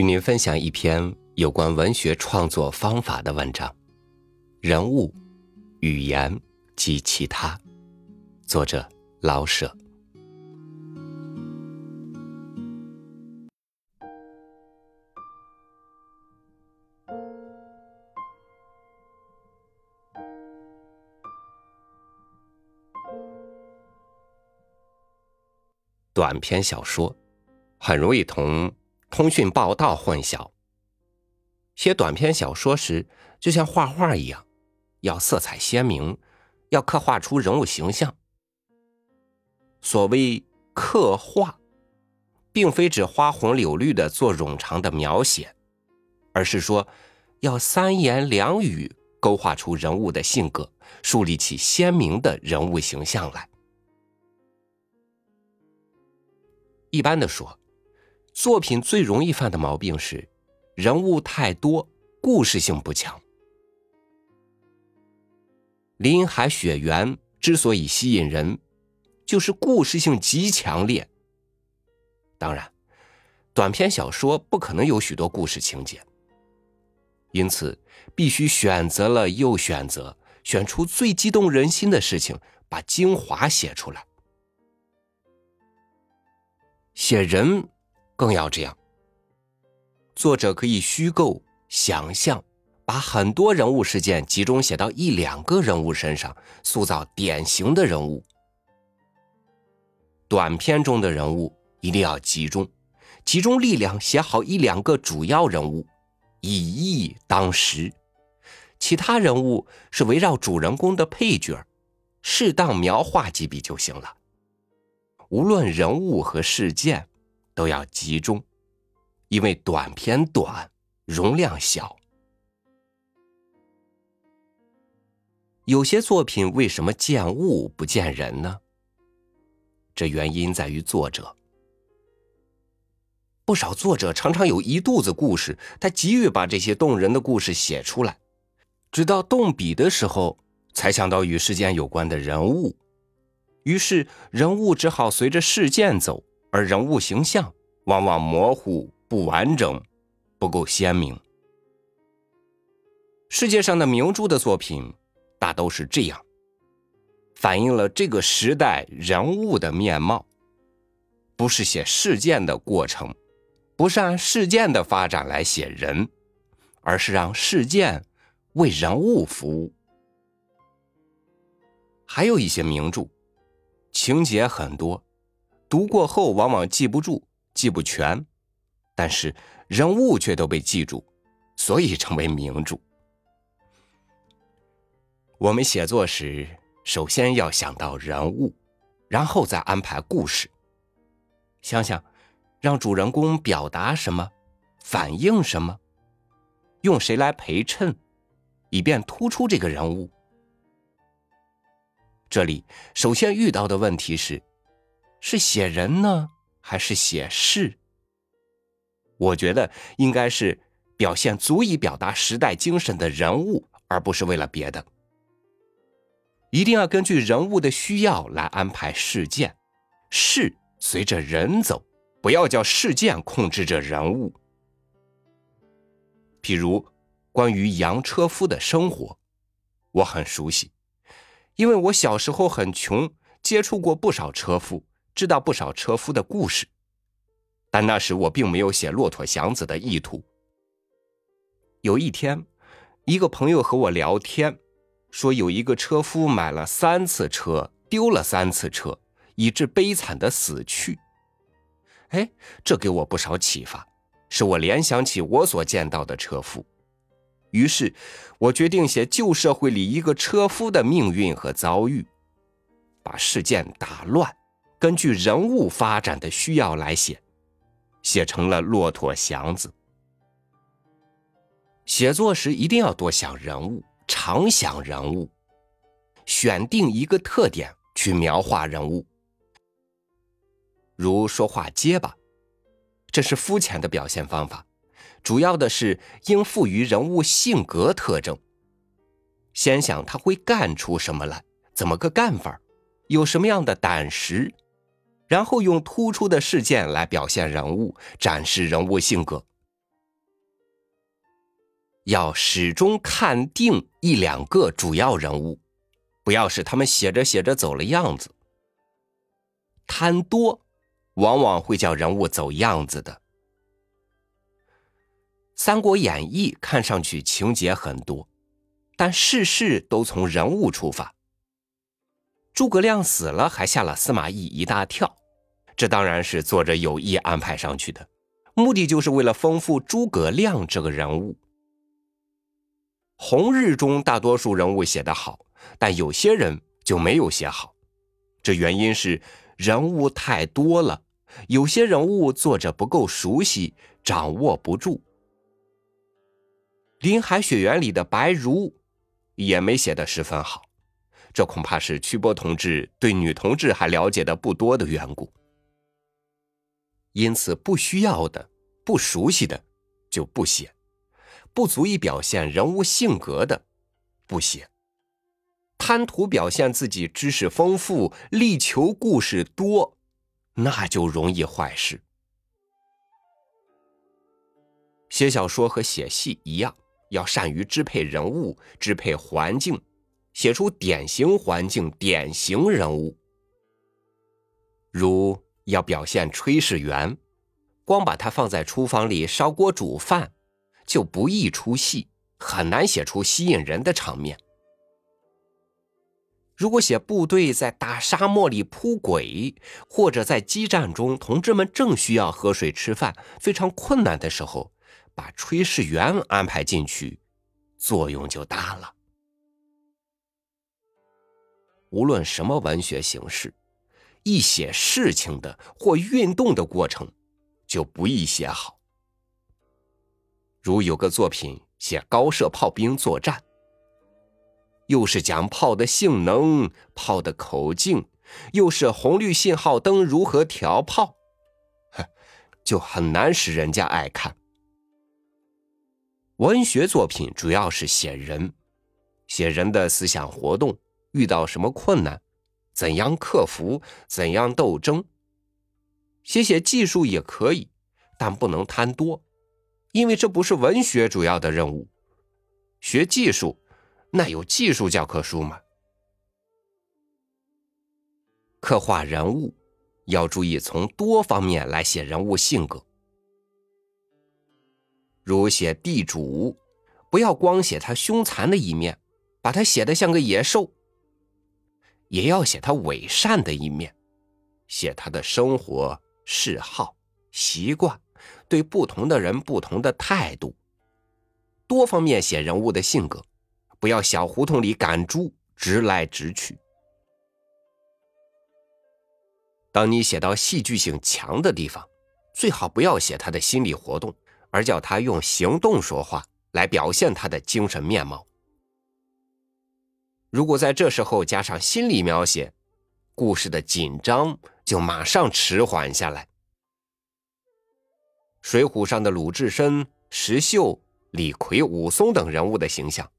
与您分享一篇有关文学创作方法的文章，《人物、语言及其他》，作者老舍。短篇小说很容易同通讯报道混淆。写短篇小说时，就像画画一样，要色彩鲜明，要刻画出人物形象。所谓刻画，并非指花红柳绿的做冗长的描写，而是说要三言两语勾画出人物的性格，树立起鲜明的人物形象来。一般的说，作品最容易犯的毛病是人物太多，故事性不强。林海雪原之所以吸引人，就是故事性极强烈。当然，短篇小说不可能有许多故事情节，因此必须选择了又选择，选出最激动人心的事情，把精华写出来。写人更要这样。作者可以虚构、想象，把很多人物事件集中写到一两个人物身上，塑造典型的人物。短篇中的人物一定要集中，集中力量写好一两个主要人物，以义当时。其他人物是围绕主人公的配角，适当描画几笔就行了。无论人物和事件，都要集中，因为短篇短，容量小。有些作品为什么见物不见人呢？这原因在于作者。不少作者常常有一肚子故事，他急于把这些动人的故事写出来，直到动笔的时候，才想到与事件有关的人物。于是人物只好随着事件走，而人物形象往往模糊、不完整、不够鲜明。世界上的名著的作品大都是这样，反映了这个时代人物的面貌，不是写事件的过程，不是按事件的发展来写人，而是让事件为人物服务。还有一些名著。情节很多，读过后往往记不住、记不全，但是人物却都被记住，所以成为名著。我们写作时，首先要想到人物，然后再安排故事。想想，让主人公表达什么，反映什么，用谁来陪衬，以便突出这个人物。这里首先遇到的问题是：是写人呢，还是写事？我觉得应该是表现足以表达时代精神的人物，而不是为了别的。一定要根据人物的需要来安排事件，事随着人走，不要叫事件控制着人物。譬如关于杨车夫的生活，我很熟悉。因为我小时候很穷，接触过不少车夫，知道不少车夫的故事，但那时我并没有写骆驼祥子的意图。有一天，一个朋友和我聊天，说有一个车夫买了三次车，丢了三次车，以致悲惨的死去。哎，这给我不少启发，使我联想起我所见到的车夫。于是，我决定写旧社会里一个车夫的命运和遭遇，把事件打乱，根据人物发展的需要来写，写成了《骆驼祥子》。写作时一定要多想人物，常想人物，选定一个特点去描画人物，如说话结巴，这是肤浅的表现方法。主要的是应赋予人物性格特征。先想他会干出什么来，怎么个干法，有什么样的胆识，然后用突出的事件来表现人物，展示人物性格，要始终看定一两个主要人物，不要使他们写着写着走了样子。贪多，往往会叫人物走样子的。《三国演义》看上去情节很多，但事事都从人物出发。诸葛亮死了，还吓了司马懿一大跳，这当然是作者有意安排上去的，目的就是为了丰富诸葛亮这个人物。红日中大多数人物写得好，但有些人就没有写好，这原因是人物太多了，有些人物作者不够熟悉，掌握不住。《林海雪原》里的白如也没写得十分好，这恐怕是曲波同志对女同志还了解的不多的缘故。因此，不需要的、不熟悉的就不写。不足以表现人物性格的，不写；贪图表现自己知识丰富、力求故事多，那就容易坏事。写小说和写戏一样，要善于支配人物、支配环境，写出典型环境、典型人物。如要表现炊事员，光把他放在厨房里烧锅煮饭。就不易出戏，很难写出吸引人的场面。如果写部队在大沙漠里扑鬼，或者在激战中，同志们正需要喝水吃饭，非常困难的时候，把炊事员安排进去，作用就大了。无论什么文学形式，一写事情的或运动的过程，就不易写好。如有个作品写高射炮兵作战，又是讲炮的性能、炮的口径，又是红绿信号灯如何调炮，哼，就很难使人家爱看。文学作品主要是写人，写人的思想活动，遇到什么困难，怎样克服，怎样斗争。写写技术也可以，但不能贪多。因为这不是文学主要的任务，学技术，那有技术教科书吗？刻画人物要注意从多方面来写人物性格，如写地主，不要光写他凶残的一面，把他写的像个野兽；也要写他伪善的一面，写他的生活嗜好习惯。对不同的人不同的态度，多方面写人物的性格，不要小胡同里赶猪，直来直去。当你写到戏剧性强的地方，最好不要写他的心理活动，而叫他用行动说话来表现他的精神面貌。如果在这时候加上心理描写，故事的紧张就马上迟缓下来。《水浒》上的鲁智深、石秀、李逵、武松等人物的形象，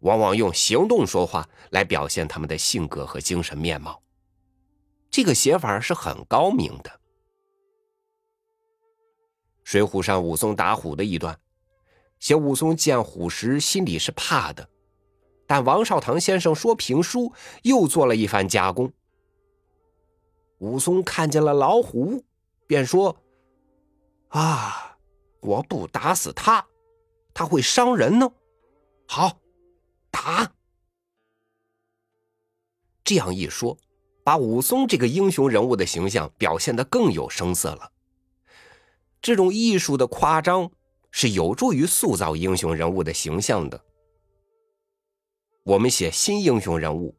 往往用行动说话来表现他们的性格和精神面貌。这个写法是很高明的。《水浒》上武松打虎的一段，写武松见虎时心里是怕的，但王少堂先生说评书又做了一番加工。武松看见了老虎，便说。啊！我不打死他，他会伤人呢。好，打！这样一说，把武松这个英雄人物的形象表现的更有声色了。这种艺术的夸张是有助于塑造英雄人物的形象的。我们写新英雄人物，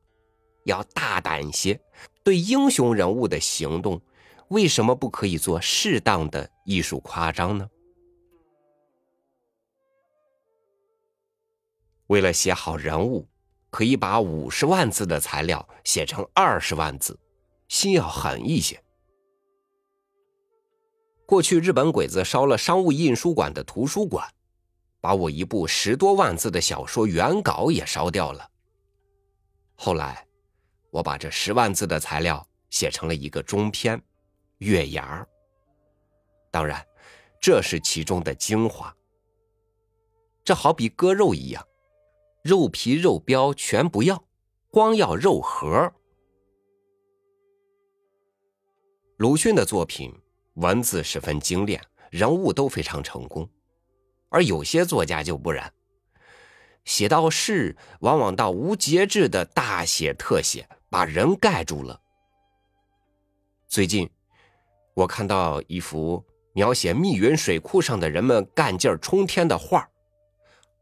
要大胆一些，对英雄人物的行动。为什么不可以做适当的艺术夸张呢？为了写好人物，可以把五十万字的材料写成二十万字，心要狠一些。过去日本鬼子烧了商务印书馆的图书馆，把我一部十多万字的小说原稿也烧掉了。后来，我把这十万字的材料写成了一个中篇。月牙儿，当然，这是其中的精华。这好比割肉一样，肉皮肉膘全不要，光要肉核。鲁迅的作品文字十分精炼，人物都非常成功，而有些作家就不然，写到事往往到无节制的大写特写，把人盖住了。最近，我看到一幅描写密云水库上的人们干劲冲天的画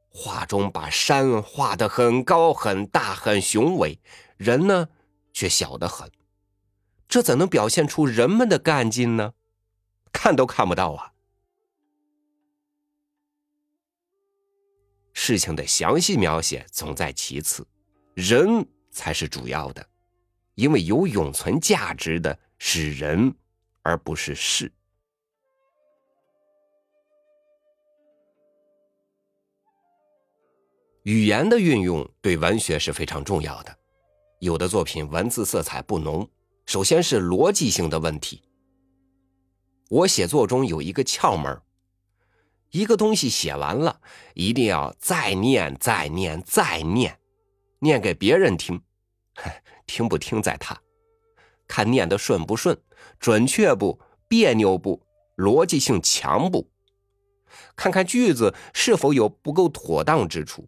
画中把山画得很高、很大、很雄伟，人呢却小得很，这怎能表现出人们的干劲呢？看都看不到啊！事情的详细描写总在其次，人才是主要的，因为有永存价值的。是人，而不是事。语言的运用对文学是非常重要的。有的作品文字色彩不浓，首先是逻辑性的问题。我写作中有一个窍门一个东西写完了，一定要再念、再念、再念，念给别人听，听不听在他。看念的顺不顺，准确不，别扭不，逻辑性强不？看看句子是否有不够妥当之处。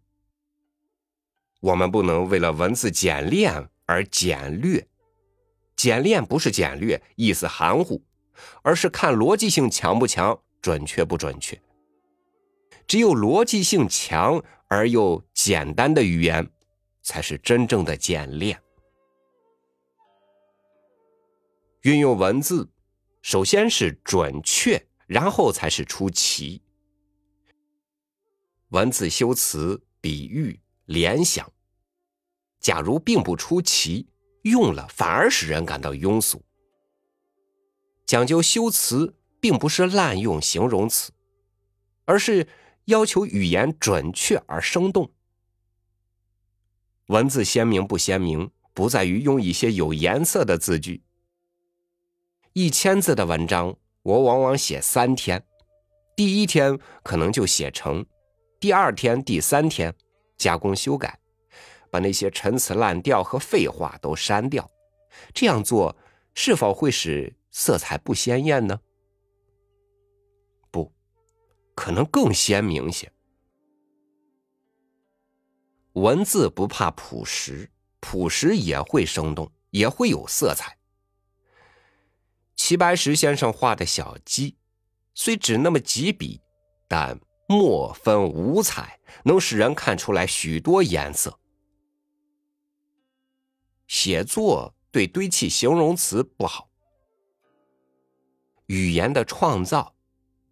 我们不能为了文字简练而简略，简练不是简略，意思含糊，而是看逻辑性强不强，准确不准确。只有逻辑性强而又简单的语言，才是真正的简练。运用文字，首先是准确，然后才是出奇。文字修辞、比喻、联想，假如并不出奇，用了反而使人感到庸俗。讲究修辞，并不是滥用形容词，而是要求语言准确而生动。文字鲜明不鲜明，不在于用一些有颜色的字句。一千字的文章，我往往写三天，第一天可能就写成，第二天、第三天加工修改，把那些陈词滥调和废话都删掉。这样做是否会使色彩不鲜艳呢？可能更鲜明些。文字不怕朴实，朴实也会生动，也会有色彩。齐白石先生画的小鸡，虽只那么几笔，但墨分五彩，能使人看出来许多颜色。写作对堆砌形容词不好。语言的创造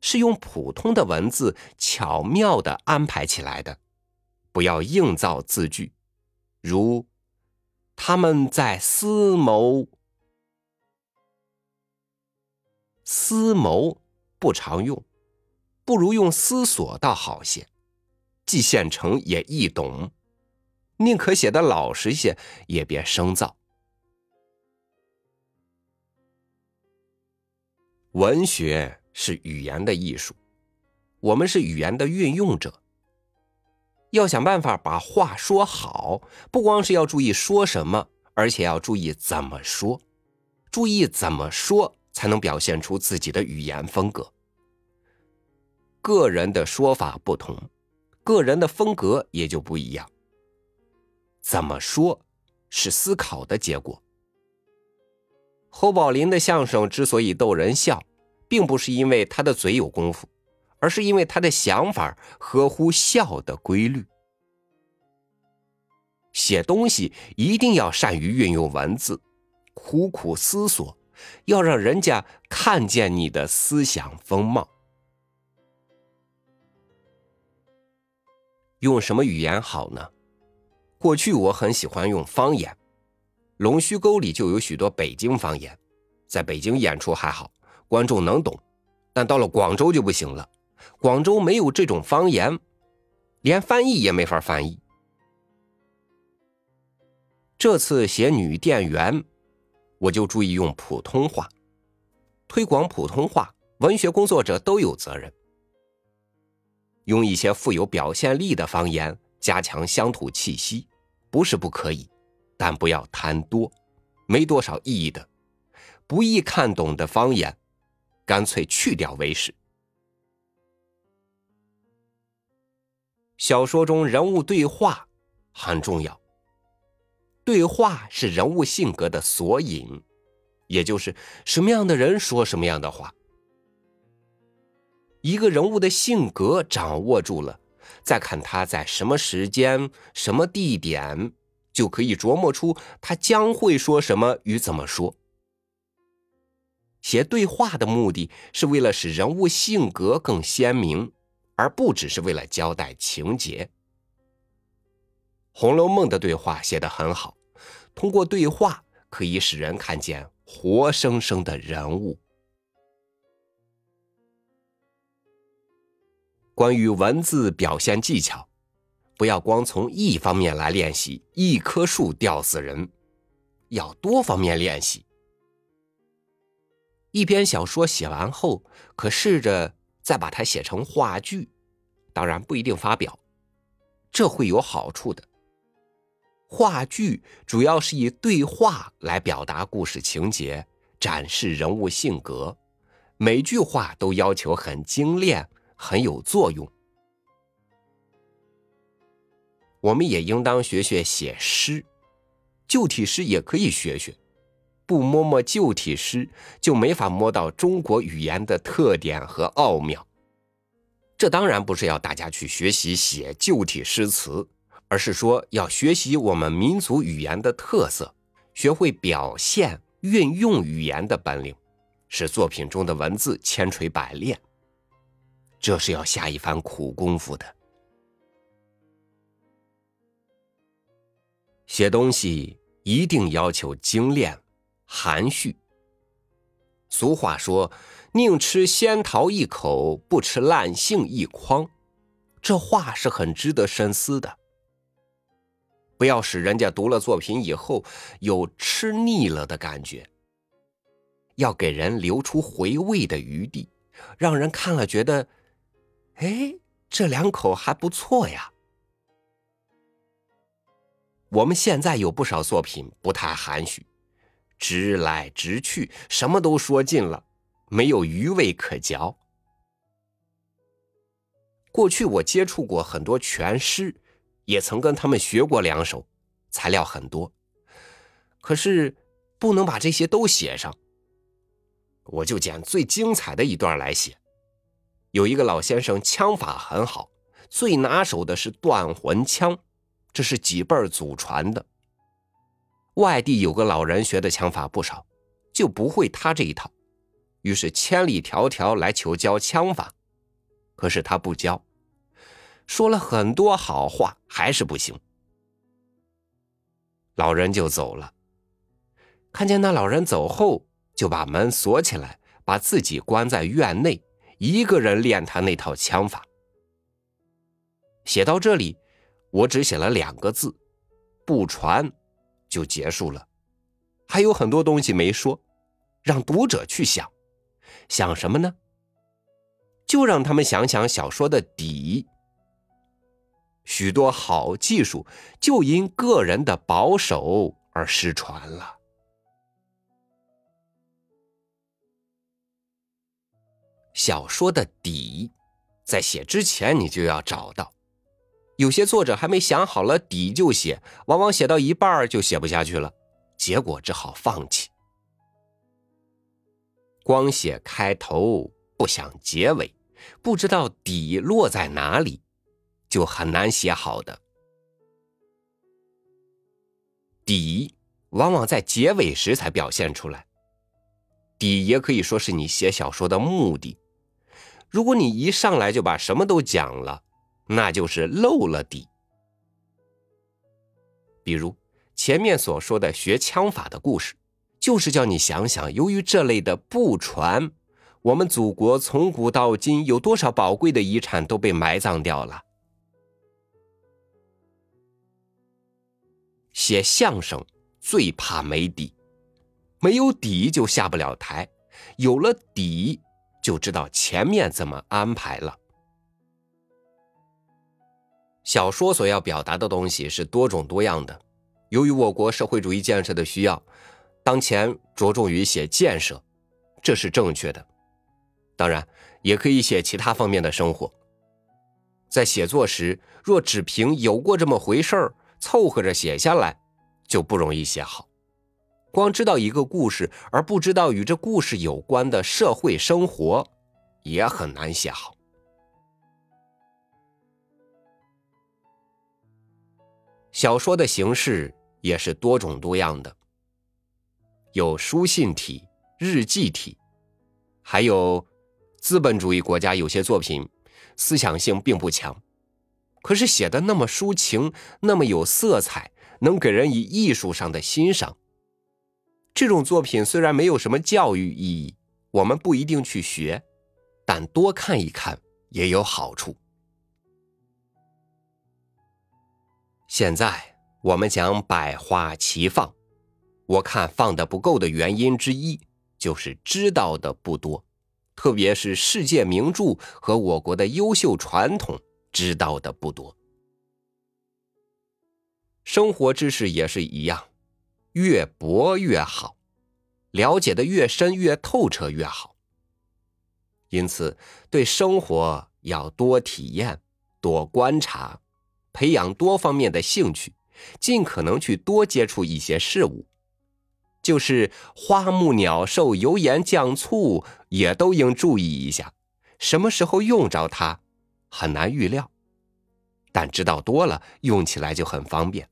是用普通的文字巧妙的安排起来的，不要硬造字句，如他们在思谋。思谋不常用，不如用思索倒好些，既现成也易懂。宁可写的老实些，也别生造。文学是语言的艺术，我们是语言的运用者。要想办法把话说好，不光是要注意说什么，而且要注意怎么说，注意怎么说。才能表现出自己的语言风格。个人的说法不同，个人的风格也就不一样。怎么说，是思考的结果。侯宝林的相声之所以逗人笑，并不是因为他的嘴有功夫，而是因为他的想法合乎笑的规律。写东西一定要善于运用文字，苦苦思索。要让人家看见你的思想风貌。用什么语言好呢？过去我很喜欢用方言，龙须沟里就有许多北京方言，在北京演出还好，观众能懂，但到了广州就不行了。广州没有这种方言，连翻译也没法翻译。这次写女店员。我就注意用普通话推广普通话，文学工作者都有责任。用一些富有表现力的方言加强乡土气息，不是不可以，但不要贪多，没多少意义的，不易看懂的方言，干脆去掉为是。小说中人物对话很重要，对话是人物性格的索引，也就是什么样的人说什么样的话。一个人物的性格掌握住了，再看他在什么时间、什么地点，就可以琢磨出他将会说什么与怎么说。写对话的目的是为了使人物性格更鲜明。而不只是为了交代情节，《红楼梦》的对话写得很好，通过对话可以使人看见活生生的人物。关于文字表现技巧，不要光从一方面来练习，一棵树吊死人，要多方面练习。一篇小说写完后，可试着。再把它写成话剧，当然不一定发表，这会有好处的。话剧主要是以对话来表达故事情节，展示人物性格，每句话都要求很精炼，很有作用。我们也应当学学写诗，旧体诗也可以学学。不摸摸旧体诗，就没法摸到中国语言的特点和奥妙。这当然不是要大家去学习写旧体诗词，而是说要学习我们民族语言的特色，学会表现、运用语言的本领，使作品中的文字千锤百炼。这是要下一番苦功夫的。写东西一定要求精炼。含蓄。俗话说：“宁吃仙桃一口，不吃烂杏一筐。”这话是很值得深思的。不要使人家读了作品以后有吃腻了的感觉，要给人留出回味的余地，让人看了觉得：“哎，这两口还不错呀。”我们现在有不少作品不太含蓄。直来直去，什么都说尽了，没有余味可嚼。过去我接触过很多全诗，也曾跟他们学过两首，材料很多，可是不能把这些都写上。我就捡最精彩的一段来写。有一个老先生枪法很好，最拿手的是断魂枪，这是几辈祖传的。外地有个老人学的枪法不少，就不会他这一套，于是千里迢迢来求教枪法，可是他不教，说了很多好话，还是不行。老人就走了，看见那老人走后，就把门锁起来，把自己关在院内，一个人练他那套枪法。写到这里，我只写了两个字：不传。就结束了，还有很多东西没说，让读者去想，想什么呢？就让他们想想小说的底。许多好技术就因个人的保守而失传了。小说的底，在写之前你就要找到。有些作者还没想好了底就写，往往写到一半就写不下去了，结果只好放弃。光写开头不想结尾，不知道底落在哪里，就很难写好的。底往往在结尾时才表现出来，底也可以说是你写小说的目的。如果你一上来就把什么都讲了。那就是漏了底。比如前面所说的学枪法的故事，就是叫你想想，由于这类的不传，我们祖国从古到今有多少宝贵的遗产都被埋葬掉了。写相声最怕没底，没有底就下不了台，有了底就知道前面怎么安排了。小说所要表达的东西是多种多样的。由于我国社会主义建设的需要，当前着重于写建设，这是正确的。当然，也可以写其他方面的生活。在写作时，若只凭有过这么回事儿凑合着写下来，就不容易写好。光知道一个故事，而不知道与这故事有关的社会生活，也很难写好。小说的形式也是多种多样的，有书信体、日记体，还有资本主义国家有些作品思想性并不强，可是写的那么抒情，那么有色彩，能给人以艺术上的欣赏。这种作品虽然没有什么教育意义，我们不一定去学，但多看一看也有好处。现在我们讲百花齐放，我看放的不够的原因之一就是知道的不多，特别是世界名著和我国的优秀传统知道的不多。生活知识也是一样，越博越好，了解的越深越透彻越好。因此，对生活要多体验，多观察。培养多方面的兴趣，尽可能去多接触一些事物，就是花木鸟兽、油盐酱醋也都应注意一下，什么时候用着它，很难预料，但知道多了，用起来就很方便。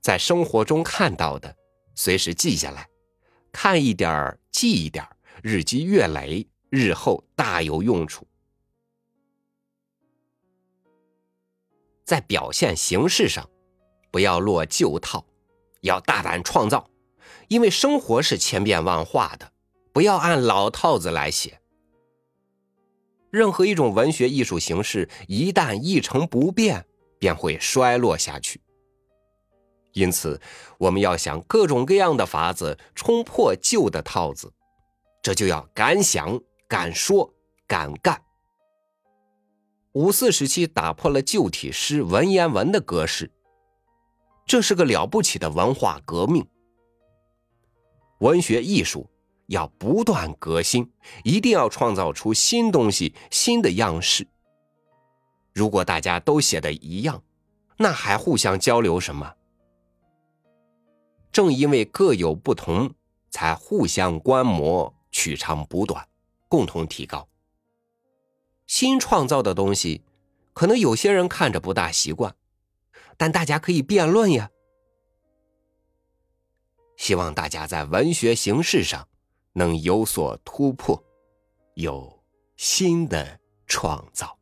在生活中看到的，随时记下来，看一点儿记一点儿，日积月累，日后大有用处。在表现形式上，不要落旧套，要大胆创造，因为生活是千变万化的，不要按老套子来写。任何一种文学艺术形式，一旦一成不变，便会衰落下去。因此，我们要想各种各样的法子冲破旧的套子，这就要敢想、敢说、敢干。五四时期打破了旧体诗文言文的格式，这是个了不起的文化革命。文学艺术要不断革新，一定要创造出新东西、新的样式。如果大家都写的一样，那还互相交流什么？正因为各有不同，才互相观摩、取长补短，共同提高。新创造的东西，可能有些人看着不大习惯，但大家可以辩论呀。希望大家在文学形式上能有所突破，有新的创造。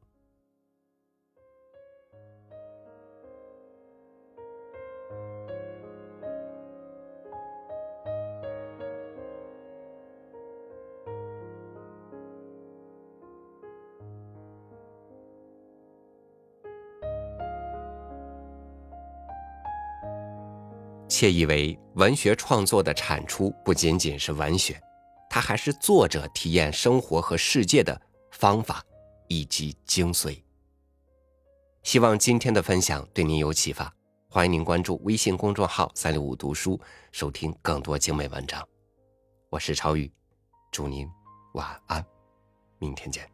窃以为文学创作的产出不仅仅是文学，它还是作者体验生活和世界的方法以及精髓。希望今天的分享对您有启发，欢迎您关注微信公众号“三六五读书”，收听更多精美文章。我是超宇，祝您晚安，明天见。